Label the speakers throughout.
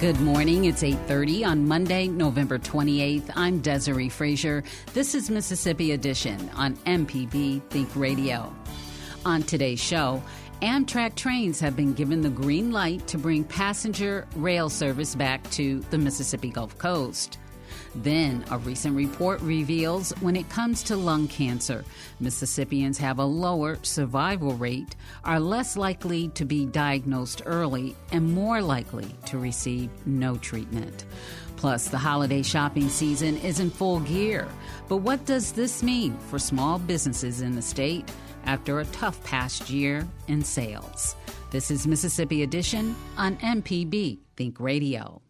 Speaker 1: Good morning. It's 8:30 on Monday, November 28th. I'm Desiree Frazier. This is Mississippi Edition on MPB Think Radio. On today's show, Amtrak trains have been given the green light to bring passenger rail service back to the Mississippi Gulf Coast. Then, a recent report reveals when it comes to lung cancer, Mississippians have a lower survival rate, are less likely to be diagnosed early, and more likely to receive no treatment. Plus, the holiday shopping season is in full gear. But what does this mean for small businesses in the state after a tough past year in sales? This is Mississippi Edition on MPB Think Radio.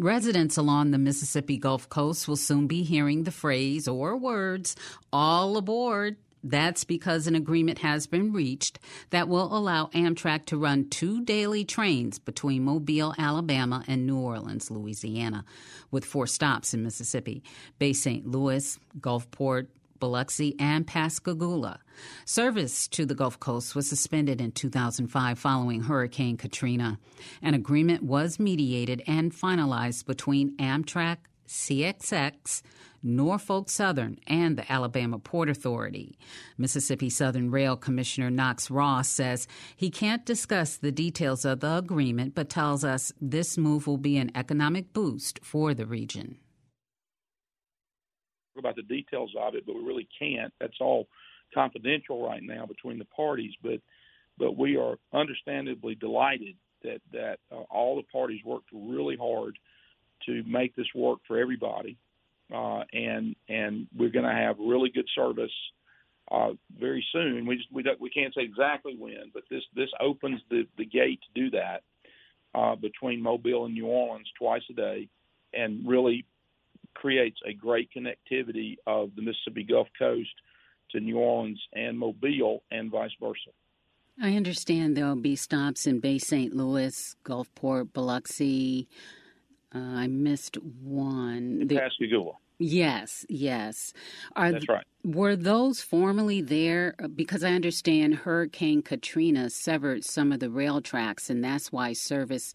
Speaker 1: Residents along the Mississippi Gulf Coast will soon be hearing the phrase or words, all aboard. That's because an agreement has been reached that will allow Amtrak to run two daily trains between Mobile, Alabama, and New Orleans, Louisiana, with four stops in Mississippi Bay St. Louis, Gulfport, Biloxi, and Pascagoula. Service to the Gulf Coast was suspended in 2005 following Hurricane Katrina. An agreement was mediated and finalized between Amtrak, CSX, Norfolk Southern, and the Alabama Port Authority. Mississippi Southern Rail Commissioner Knox Ross says he can't discuss the details of the agreement, but tells us this move will be an economic boost for the region
Speaker 2: about the details of it, but we really can't. That's all confidential right now between the parties. But but we are understandably delighted that that uh, all the parties worked really hard to make this work for everybody, uh, and and we're going to have really good service uh, very soon. We just we don't, we can't say exactly when, but this this opens the the gate to do that uh, between Mobile and New Orleans twice a day, and really creates a great connectivity of the Mississippi Gulf Coast to New Orleans and Mobile and vice versa.
Speaker 1: I understand there will be stops in Bay St. Louis, Gulfport, Biloxi. Uh, I missed one.
Speaker 2: The, Pascagoula.
Speaker 1: Yes, yes.
Speaker 2: Are, That's right.
Speaker 1: Were those formerly there? Because I understand Hurricane Katrina severed some of the rail tracks, and that's why service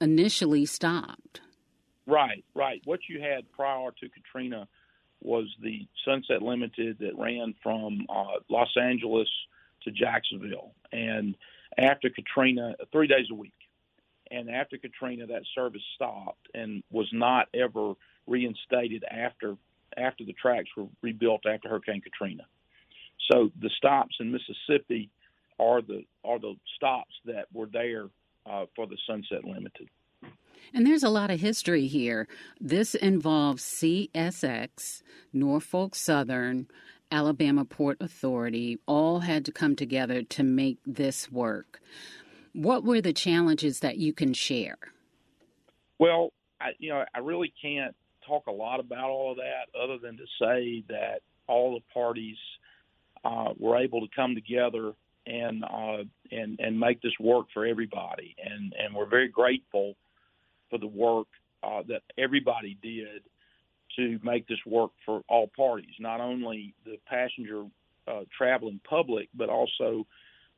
Speaker 1: initially stopped.
Speaker 2: Right, right. What you had prior to Katrina was the Sunset Limited that ran from uh, Los Angeles to Jacksonville, and after Katrina, three days a week. And after Katrina, that service stopped and was not ever reinstated after after the tracks were rebuilt after Hurricane Katrina. So the stops in Mississippi are the are the stops that were there uh, for the Sunset Limited.
Speaker 1: And there's a lot of history here. This involves CSX, Norfolk Southern, Alabama Port Authority, all had to come together to make this work. What were the challenges that you can share?
Speaker 2: Well, I, you know, I really can't talk a lot about all of that other than to say that all the parties uh, were able to come together and uh, and and make this work for everybody, and and we're very grateful for the work uh, that everybody did to make this work for all parties, not only the passenger uh, traveling public, but also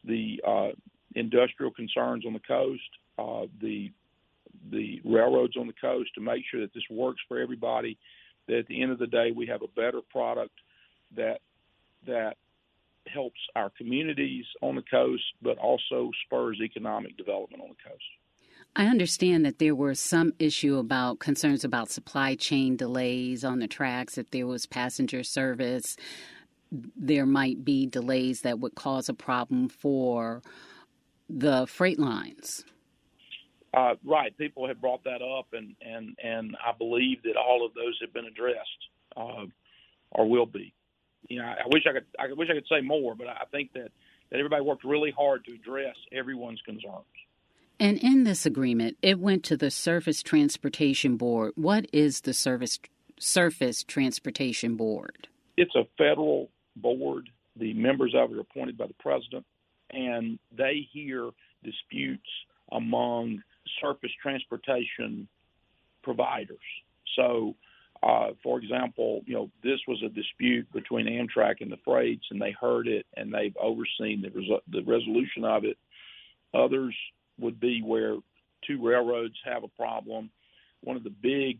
Speaker 2: the uh, industrial concerns on the coast, uh, the the railroads on the coast, to make sure that this works for everybody. That at the end of the day, we have a better product that that helps our communities on the coast, but also spurs economic development on the coast.
Speaker 1: I understand that there were some issue about concerns about supply chain delays on the tracks. If there was passenger service, there might be delays that would cause a problem for the freight lines.
Speaker 2: Uh, right, people have brought that up, and and and I believe that all of those have been addressed, uh, or will be. You know, I, I wish I could I wish I could say more, but I think that that everybody worked really hard to address everyone's concerns.
Speaker 1: And in this agreement, it went to the Surface Transportation Board. What is the Surface Surface Transportation Board?
Speaker 2: It's a federal board. The members of it are appointed by the president, and they hear disputes among surface transportation providers. So, uh, for example, you know, this was a dispute between Amtrak and the freights, and they heard it and they've overseen the, the resolution of it. Others would be where two railroads have a problem. One of the big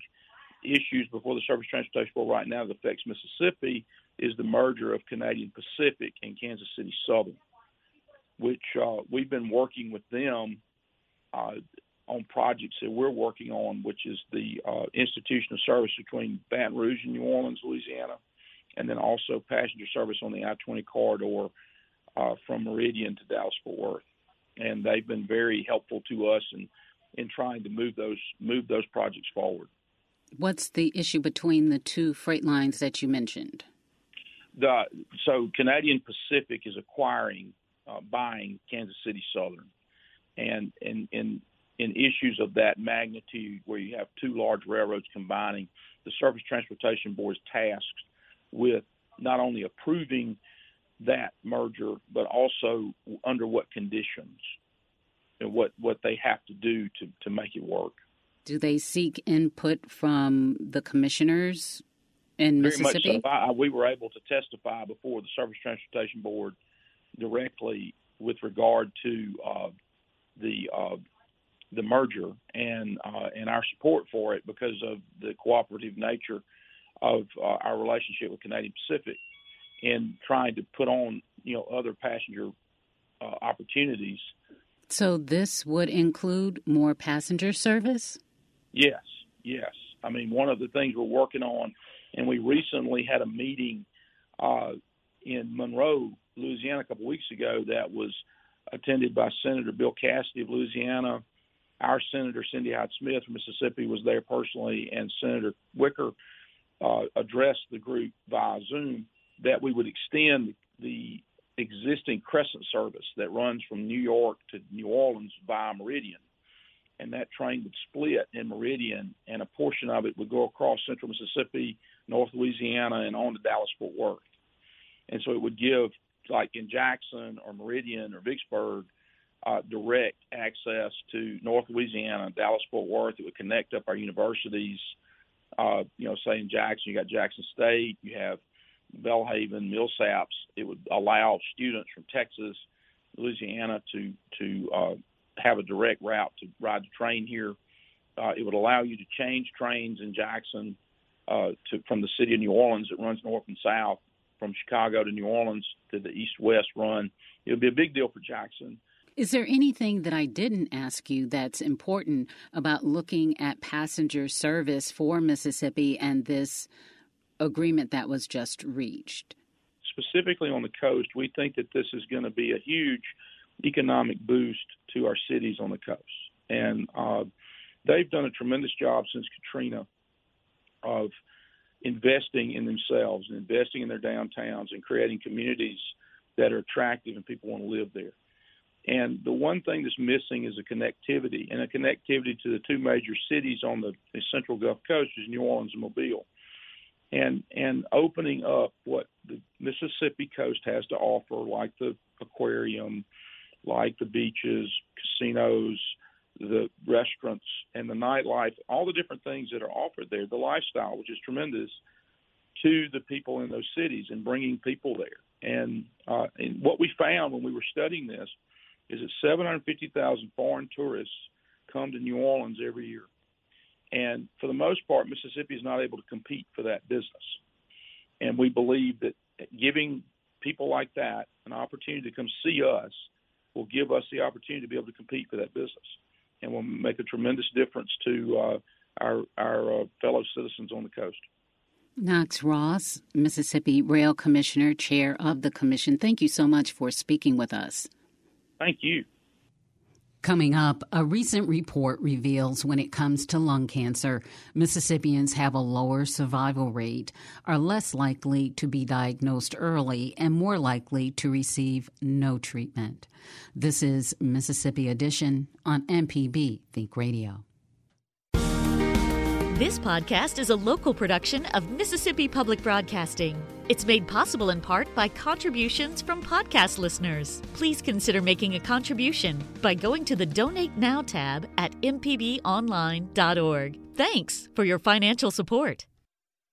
Speaker 2: issues before the Surface Transportation Board right now that affects Mississippi is the merger of Canadian Pacific and Kansas City Southern, which uh, we've been working with them uh, on projects that we're working on, which is the uh, institution of service between Baton Rouge and New Orleans, Louisiana, and then also passenger service on the I-20 corridor uh, from Meridian to Dallas Fort Worth. And they've been very helpful to us in in trying to move those move those projects forward.
Speaker 1: What's the issue between the two freight lines that you mentioned?
Speaker 2: The, so Canadian Pacific is acquiring, uh, buying Kansas City Southern, and in in in issues of that magnitude, where you have two large railroads combining, the Surface Transportation Board is tasked with not only approving that merger, but also under what conditions and what what they have to do to to make it work.
Speaker 1: Do they seek input from the commissioners in
Speaker 2: Very
Speaker 1: Mississippi?
Speaker 2: Much so. I, we were able to testify before the Surface Transportation Board directly with regard to uh, the uh, the merger and uh, and our support for it because of the cooperative nature of uh, our relationship with Canadian Pacific in trying to put on you know other passenger uh, opportunities.
Speaker 1: So this would include more passenger service.
Speaker 2: Yes, yes. I mean, one of the things we're working on, and we recently had a meeting uh, in Monroe, Louisiana, a couple weeks ago that was attended by Senator Bill Cassidy of Louisiana. Our Senator Cindy Hyde Smith from Mississippi was there personally, and Senator Wicker uh, addressed the group via Zoom that we would extend the existing Crescent service that runs from New York to New Orleans via Meridian. And that train would split in Meridian, and a portion of it would go across central Mississippi, North Louisiana, and on to Dallas Fort Worth. And so it would give, like in Jackson or Meridian or Vicksburg, uh, direct access to North Louisiana, Dallas Fort Worth. It would connect up our universities. Uh, you know, say in Jackson, you got Jackson State, you have Belhaven, Millsaps. It would allow students from Texas, Louisiana to to uh, have a direct route to ride the train here. Uh, it would allow you to change trains in Jackson uh, to from the city of New Orleans that runs north and south from Chicago to New Orleans to the east-west run. It would be a big deal for Jackson.
Speaker 1: Is there anything that I didn't ask you that's important about looking at passenger service for Mississippi and this agreement that was just reached?
Speaker 2: Specifically on the coast, we think that this is going to be a huge economic boost to our cities on the coast. And uh, they've done a tremendous job since Katrina of investing in themselves and investing in their downtowns and creating communities that are attractive and people want to live there. And the one thing that's missing is a connectivity, and a connectivity to the two major cities on the, the central Gulf Coast is New Orleans and Mobile. And and opening up what the Mississippi coast has to offer, like the aquarium, like the beaches, casinos, the restaurants, and the nightlife, all the different things that are offered there, the lifestyle, which is tremendous, to the people in those cities and bringing people there. And, uh, and what we found when we were studying this is that 750,000 foreign tourists come to New Orleans every year. And for the most part, Mississippi is not able to compete for that business. And we believe that giving people like that an opportunity to come see us will give us the opportunity to be able to compete for that business, and will make a tremendous difference to uh, our our uh, fellow citizens on the coast.
Speaker 1: Knox Ross, Mississippi Rail Commissioner, Chair of the Commission. Thank you so much for speaking with us.
Speaker 2: Thank you.
Speaker 1: Coming up, a recent report reveals when it comes to lung cancer, Mississippians have a lower survival rate, are less likely to be diagnosed early, and more likely to receive no treatment. This is Mississippi Edition on MPB Think Radio.
Speaker 3: This podcast is a local production of Mississippi Public Broadcasting. It's made possible in part by contributions from podcast listeners. Please consider making a contribution by going to the Donate Now tab at mpbonline.org. Thanks for your financial support.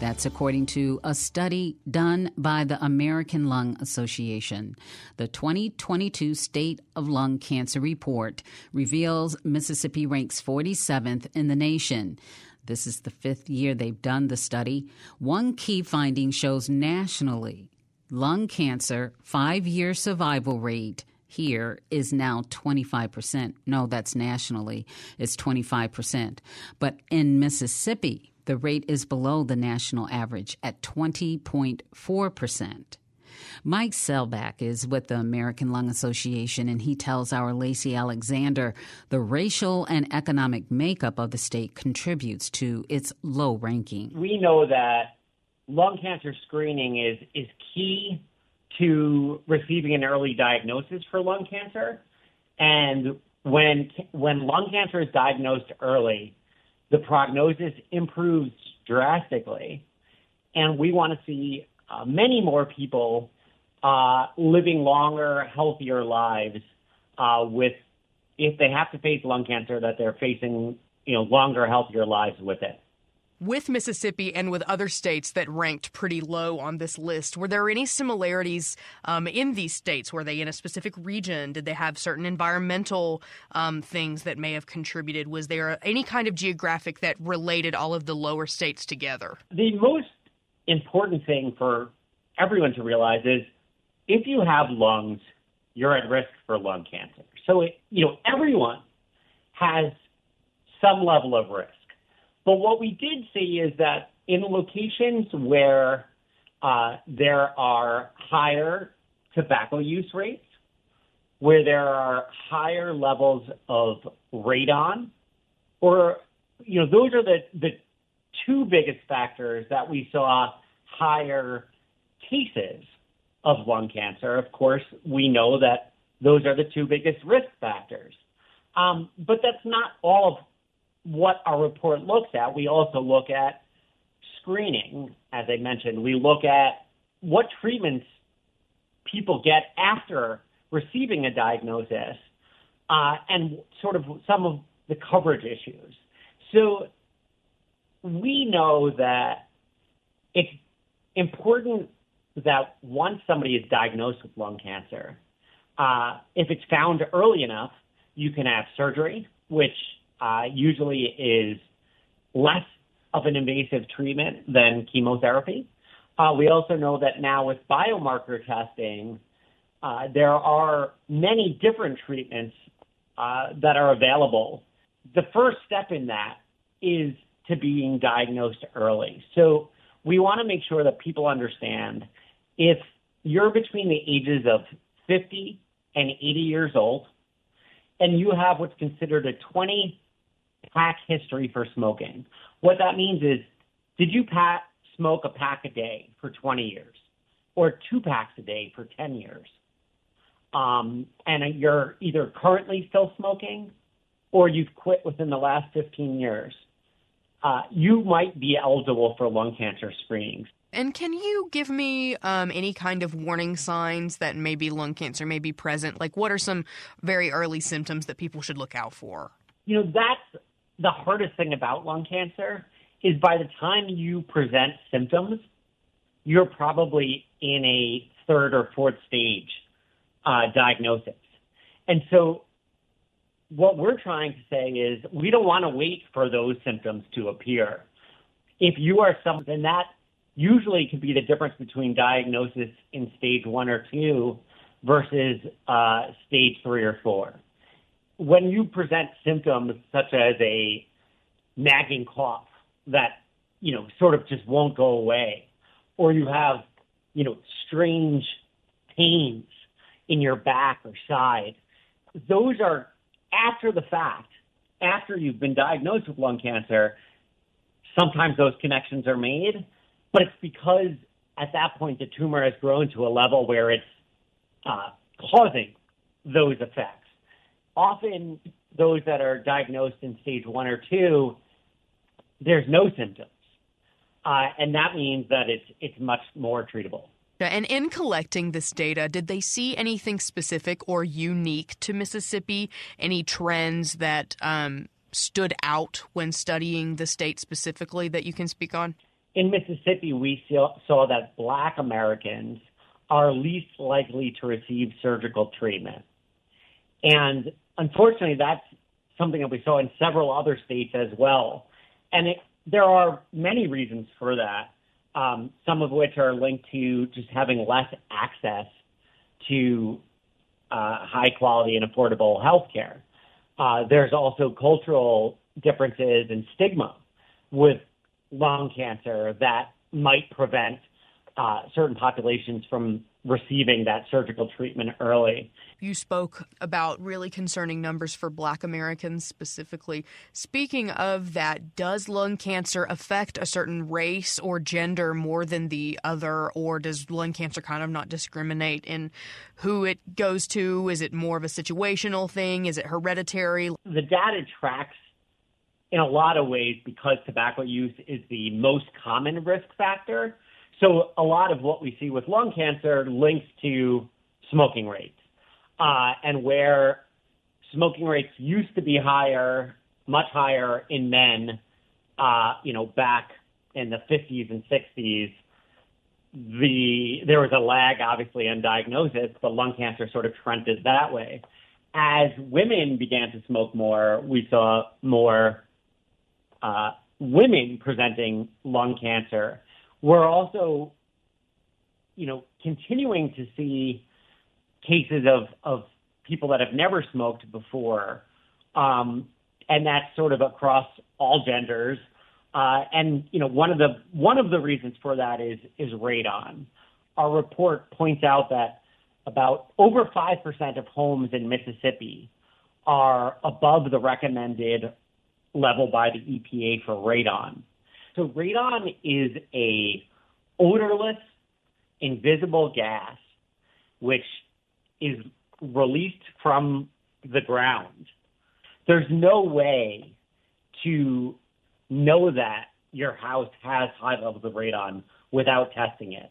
Speaker 1: That's according to a study done by the American Lung Association. The 2022 State of Lung Cancer Report reveals Mississippi ranks 47th in the nation. This is the fifth year they've done the study. One key finding shows nationally lung cancer five year survival rate here is now 25%. No, that's nationally, it's 25%. But in Mississippi, the rate is below the national average at 20.4%. Mike Selbach is with the American Lung Association, and he tells our Lacey Alexander the racial and economic makeup of the state contributes to its low ranking.
Speaker 4: We know that lung cancer screening is, is key to receiving an early diagnosis for lung cancer. And when, when lung cancer is diagnosed early, the prognosis improves drastically. And we want to see uh, many more people uh, living longer, healthier lives uh, with, if they have to face lung cancer, that they're facing, you know, longer, healthier lives with it
Speaker 5: with Mississippi and with other states that ranked pretty low on this list, were there any similarities um, in these states? Were they in a specific region? Did they have certain environmental um, things that may have contributed? Was there any kind of geographic that related all of the lower states together?
Speaker 4: The most important thing for everyone to realize is if you have lungs, you're at risk for lung cancer. So, it, you know, everyone has some level of risk. But what we did see is that in locations where uh, there are higher tobacco use rates, where there are higher levels of radon, or you know, those are the the two biggest factors that we saw higher cases of lung cancer. Of course, we know that those are the two biggest risk factors. Um, but that's not all of what our report looks at, we also look at screening, as I mentioned. We look at what treatments people get after receiving a diagnosis uh, and sort of some of the coverage issues. So we know that it's important that once somebody is diagnosed with lung cancer, uh, if it's found early enough, you can have surgery, which uh, usually is less of an invasive treatment than chemotherapy. Uh, we also know that now with biomarker testing, uh, there are many different treatments uh, that are available. The first step in that is to being diagnosed early. So we want to make sure that people understand if you're between the ages of 50 and 80 years old, and you have what's considered a 20 pack history for smoking. What that means is, did you pack, smoke a pack a day for 20 years or two packs a day for 10 years? Um, and you're either currently still smoking or you've quit within the last 15 years, uh, you might be eligible for lung cancer screenings.
Speaker 5: And can you give me um, any kind of warning signs that maybe lung cancer may be present? Like, what are some very early symptoms that people should look out for?
Speaker 4: You know, that's the hardest thing about lung cancer is by the time you present symptoms, you're probably in a third or fourth stage uh, diagnosis. And so what we're trying to say is we don't want to wait for those symptoms to appear. If you are someone, then that usually can be the difference between diagnosis in stage one or two versus uh, stage three or four. When you present symptoms such as a nagging cough that you know sort of just won't go away, or you have you know strange pains in your back or side, those are after the fact, after you've been diagnosed with lung cancer. Sometimes those connections are made, but it's because at that point the tumor has grown to a level where it's uh, causing those effects. Often, those that are diagnosed in stage one or two, there's no symptoms, uh, and that means that it's it's much more treatable.
Speaker 5: And in collecting this data, did they see anything specific or unique to Mississippi? Any trends that um, stood out when studying the state specifically that you can speak on?
Speaker 4: In Mississippi, we saw, saw that Black Americans are least likely to receive surgical treatment. And unfortunately, that's something that we saw in several other states as well. And it, there are many reasons for that um, some of which are linked to just having less access to uh, high quality and affordable health care. Uh, there's also cultural differences and stigma with lung cancer that might prevent uh, certain populations from receiving that surgical treatment early.
Speaker 5: You spoke about really concerning numbers for black Americans specifically. Speaking of that, does lung cancer affect a certain race or gender more than the other, or does lung cancer kind of not discriminate in who it goes to? Is it more of a situational thing? Is it hereditary?
Speaker 4: The data tracks in a lot of ways because tobacco use is the most common risk factor so a lot of what we see with lung cancer links to smoking rates, uh, and where smoking rates used to be higher, much higher in men, uh, you know, back in the 50s and 60s. The there was a lag, obviously, in diagnosis, but lung cancer sort of trended that way. As women began to smoke more, we saw more uh, women presenting lung cancer we're also, you know, continuing to see cases of, of people that have never smoked before. Um, and that's sort of across all genders. Uh, and you know, one of the one of the reasons for that is is radon. Our report points out that about over five percent of homes in Mississippi are above the recommended level by the EPA for radon. So radon is a odorless, invisible gas which is released from the ground. There's no way to know that your house has high levels of radon without testing it.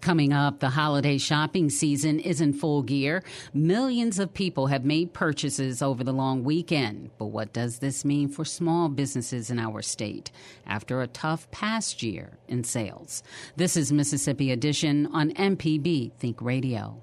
Speaker 1: Coming up, the holiday shopping season is in full gear. Millions of people have made purchases over the long weekend. But what does this mean for small businesses in our state after a tough past year in sales? This is Mississippi Edition on MPB Think Radio.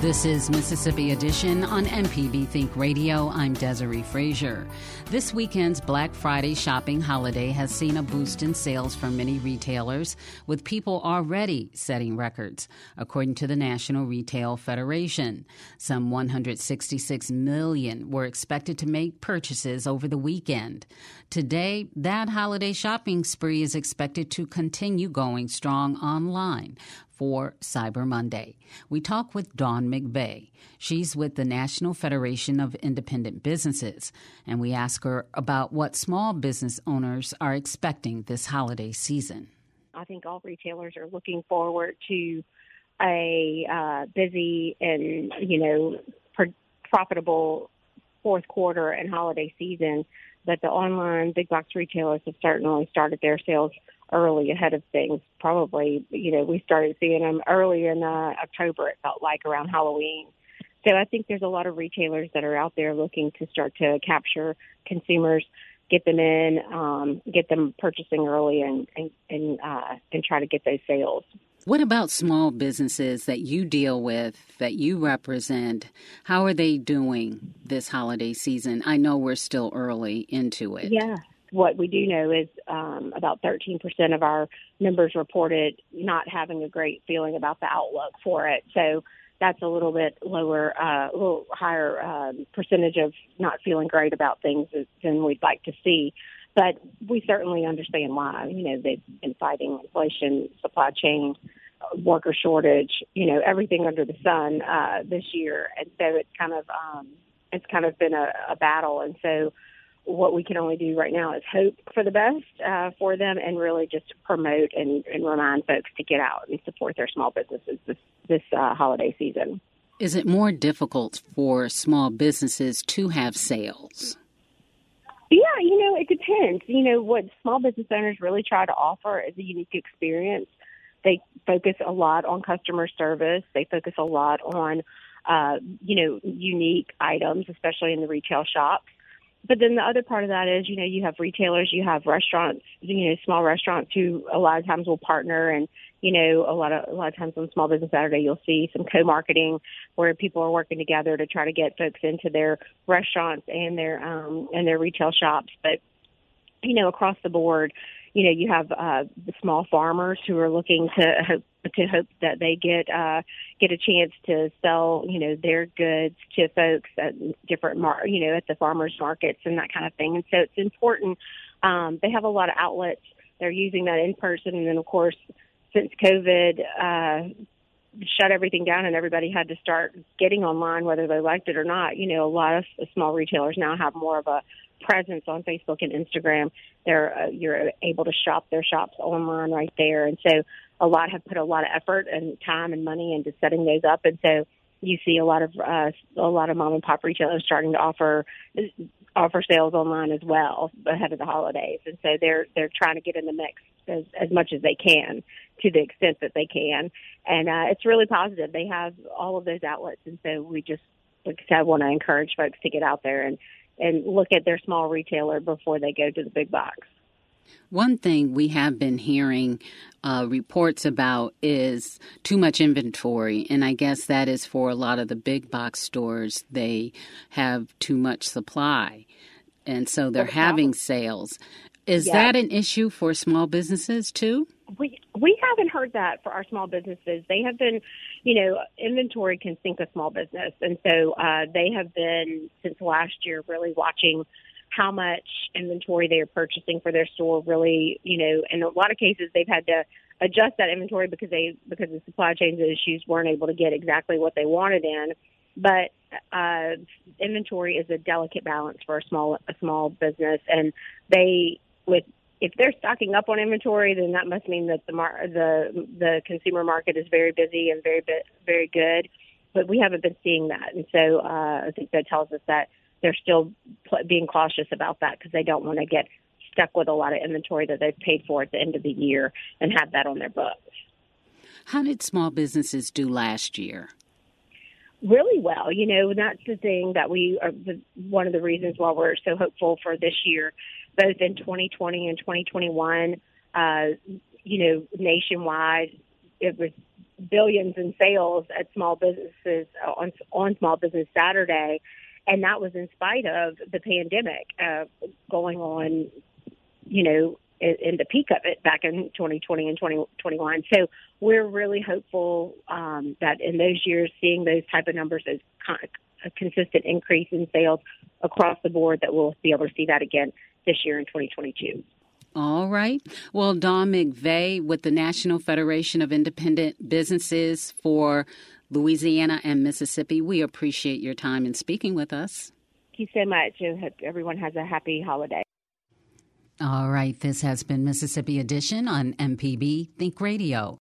Speaker 1: This is Mississippi Edition on MPB Think Radio. I'm Desiree Frazier. This weekend's Black Friday shopping holiday has seen a boost in sales for many retailers, with people already setting records, according to the National Retail Federation. Some 166 million were expected to make purchases over the weekend. Today, that holiday shopping spree is expected to continue going strong online for Cyber Monday. We talk with Dawn McVeigh. She's with the National Federation of Independent Businesses, and we ask her about what small business owners are expecting this holiday season.
Speaker 6: I think all retailers are looking forward to a uh, busy and you know pr- profitable fourth quarter and holiday season. But the online big box retailers have certainly started their sales early ahead of things. Probably, you know, we started seeing them early in uh, October. It felt like around Halloween. So I think there's a lot of retailers that are out there looking to start to capture consumers, get them in, um, get them purchasing early, and and and, uh, and try to get those sales.
Speaker 1: What about small businesses that you deal with, that you represent? How are they doing this holiday season? I know we're still early into it.
Speaker 6: Yeah, what we do know is um, about 13% of our members reported not having a great feeling about the outlook for it. So that's a little bit lower, uh, a little higher um, percentage of not feeling great about things than we'd like to see. But we certainly understand why. You know, they've been fighting inflation, supply chain, worker shortage, you know, everything under the sun uh, this year, and so it's kind of um, it's kind of been a, a battle. And so what we can only do right now is hope for the best uh, for them and really just promote and, and remind folks to get out and support their small businesses this, this uh, holiday season.
Speaker 1: Is it more difficult for small businesses to have sales?
Speaker 6: Yeah, you know, it depends. You know, what small business owners really try to offer is a unique experience. They focus a lot on customer service. They focus a lot on, uh, you know, unique items, especially in the retail shops but then the other part of that is, you know, you have retailers, you have restaurants, you know, small restaurants who a lot of times will partner and, you know, a lot of a lot of times on Small Business Saturday you'll see some co-marketing where people are working together to try to get folks into their restaurants and their um and their retail shops. But you know, across the board, you know, you have uh, the small farmers who are looking to to hope that they get uh, get a chance to sell, you know, their goods to folks at different, mar- you know, at the farmers markets and that kind of thing. And so it's important. Um, they have a lot of outlets. They're using that in person, and then of course, since COVID uh, shut everything down and everybody had to start getting online, whether they liked it or not. You know, a lot of small retailers now have more of a presence on Facebook and Instagram. They're uh, you're able to shop their shops online right there, and so a lot have put a lot of effort and time and money into setting those up, and so you see a lot of uh, a lot of mom and pop retailers starting to offer offer sales online as well ahead of the holidays, and so they're they're trying to get in the mix as as much as they can to the extent that they can, and uh, it's really positive. They have all of those outlets, and so we just like I said, want to encourage folks to get out there and and look at their small retailer before they go to the big box.
Speaker 1: One thing we have been hearing uh, reports about is too much inventory, and I guess that is for a lot of the big box stores. They have too much supply, and so they're having sales. Is yeah. that an issue for small businesses too?
Speaker 6: We we haven't heard that for our small businesses. They have been, you know, inventory can sink a small business, and so uh, they have been since last year really watching how much inventory they are purchasing for their store. Really, you know, in a lot of cases they've had to adjust that inventory because they because the supply chain issues weren't able to get exactly what they wanted in. But uh, inventory is a delicate balance for a small a small business, and they with if they're stocking up on inventory, then that must mean that the mar- the the consumer market is very busy and very very good. But we haven't been seeing that, and so uh, I think that tells us that they're still pl- being cautious about that because they don't want to get stuck with a lot of inventory that they've paid for at the end of the year and have that on their books.
Speaker 1: How did small businesses do last year?
Speaker 6: Really well. You know, that's the thing that we are the, one of the reasons why we're so hopeful for this year both in 2020 and 2021. Uh, you know, nationwide, it was billions in sales at small businesses uh, on on Small Business Saturday, and that was in spite of the pandemic uh, going on. You know, in, in the peak of it back in 2020 and 2021. So we're really hopeful um, that in those years, seeing those type of numbers as a consistent increase in sales across the board, that we'll be able to see that again this year in 2022.
Speaker 1: All right. Well, Dawn McVeigh with the National Federation of Independent Businesses for Louisiana and Mississippi, we appreciate your time in speaking with us.
Speaker 6: Thank you so much. I hope everyone has a happy holiday.
Speaker 1: All right. This has been Mississippi Edition on MPB Think Radio.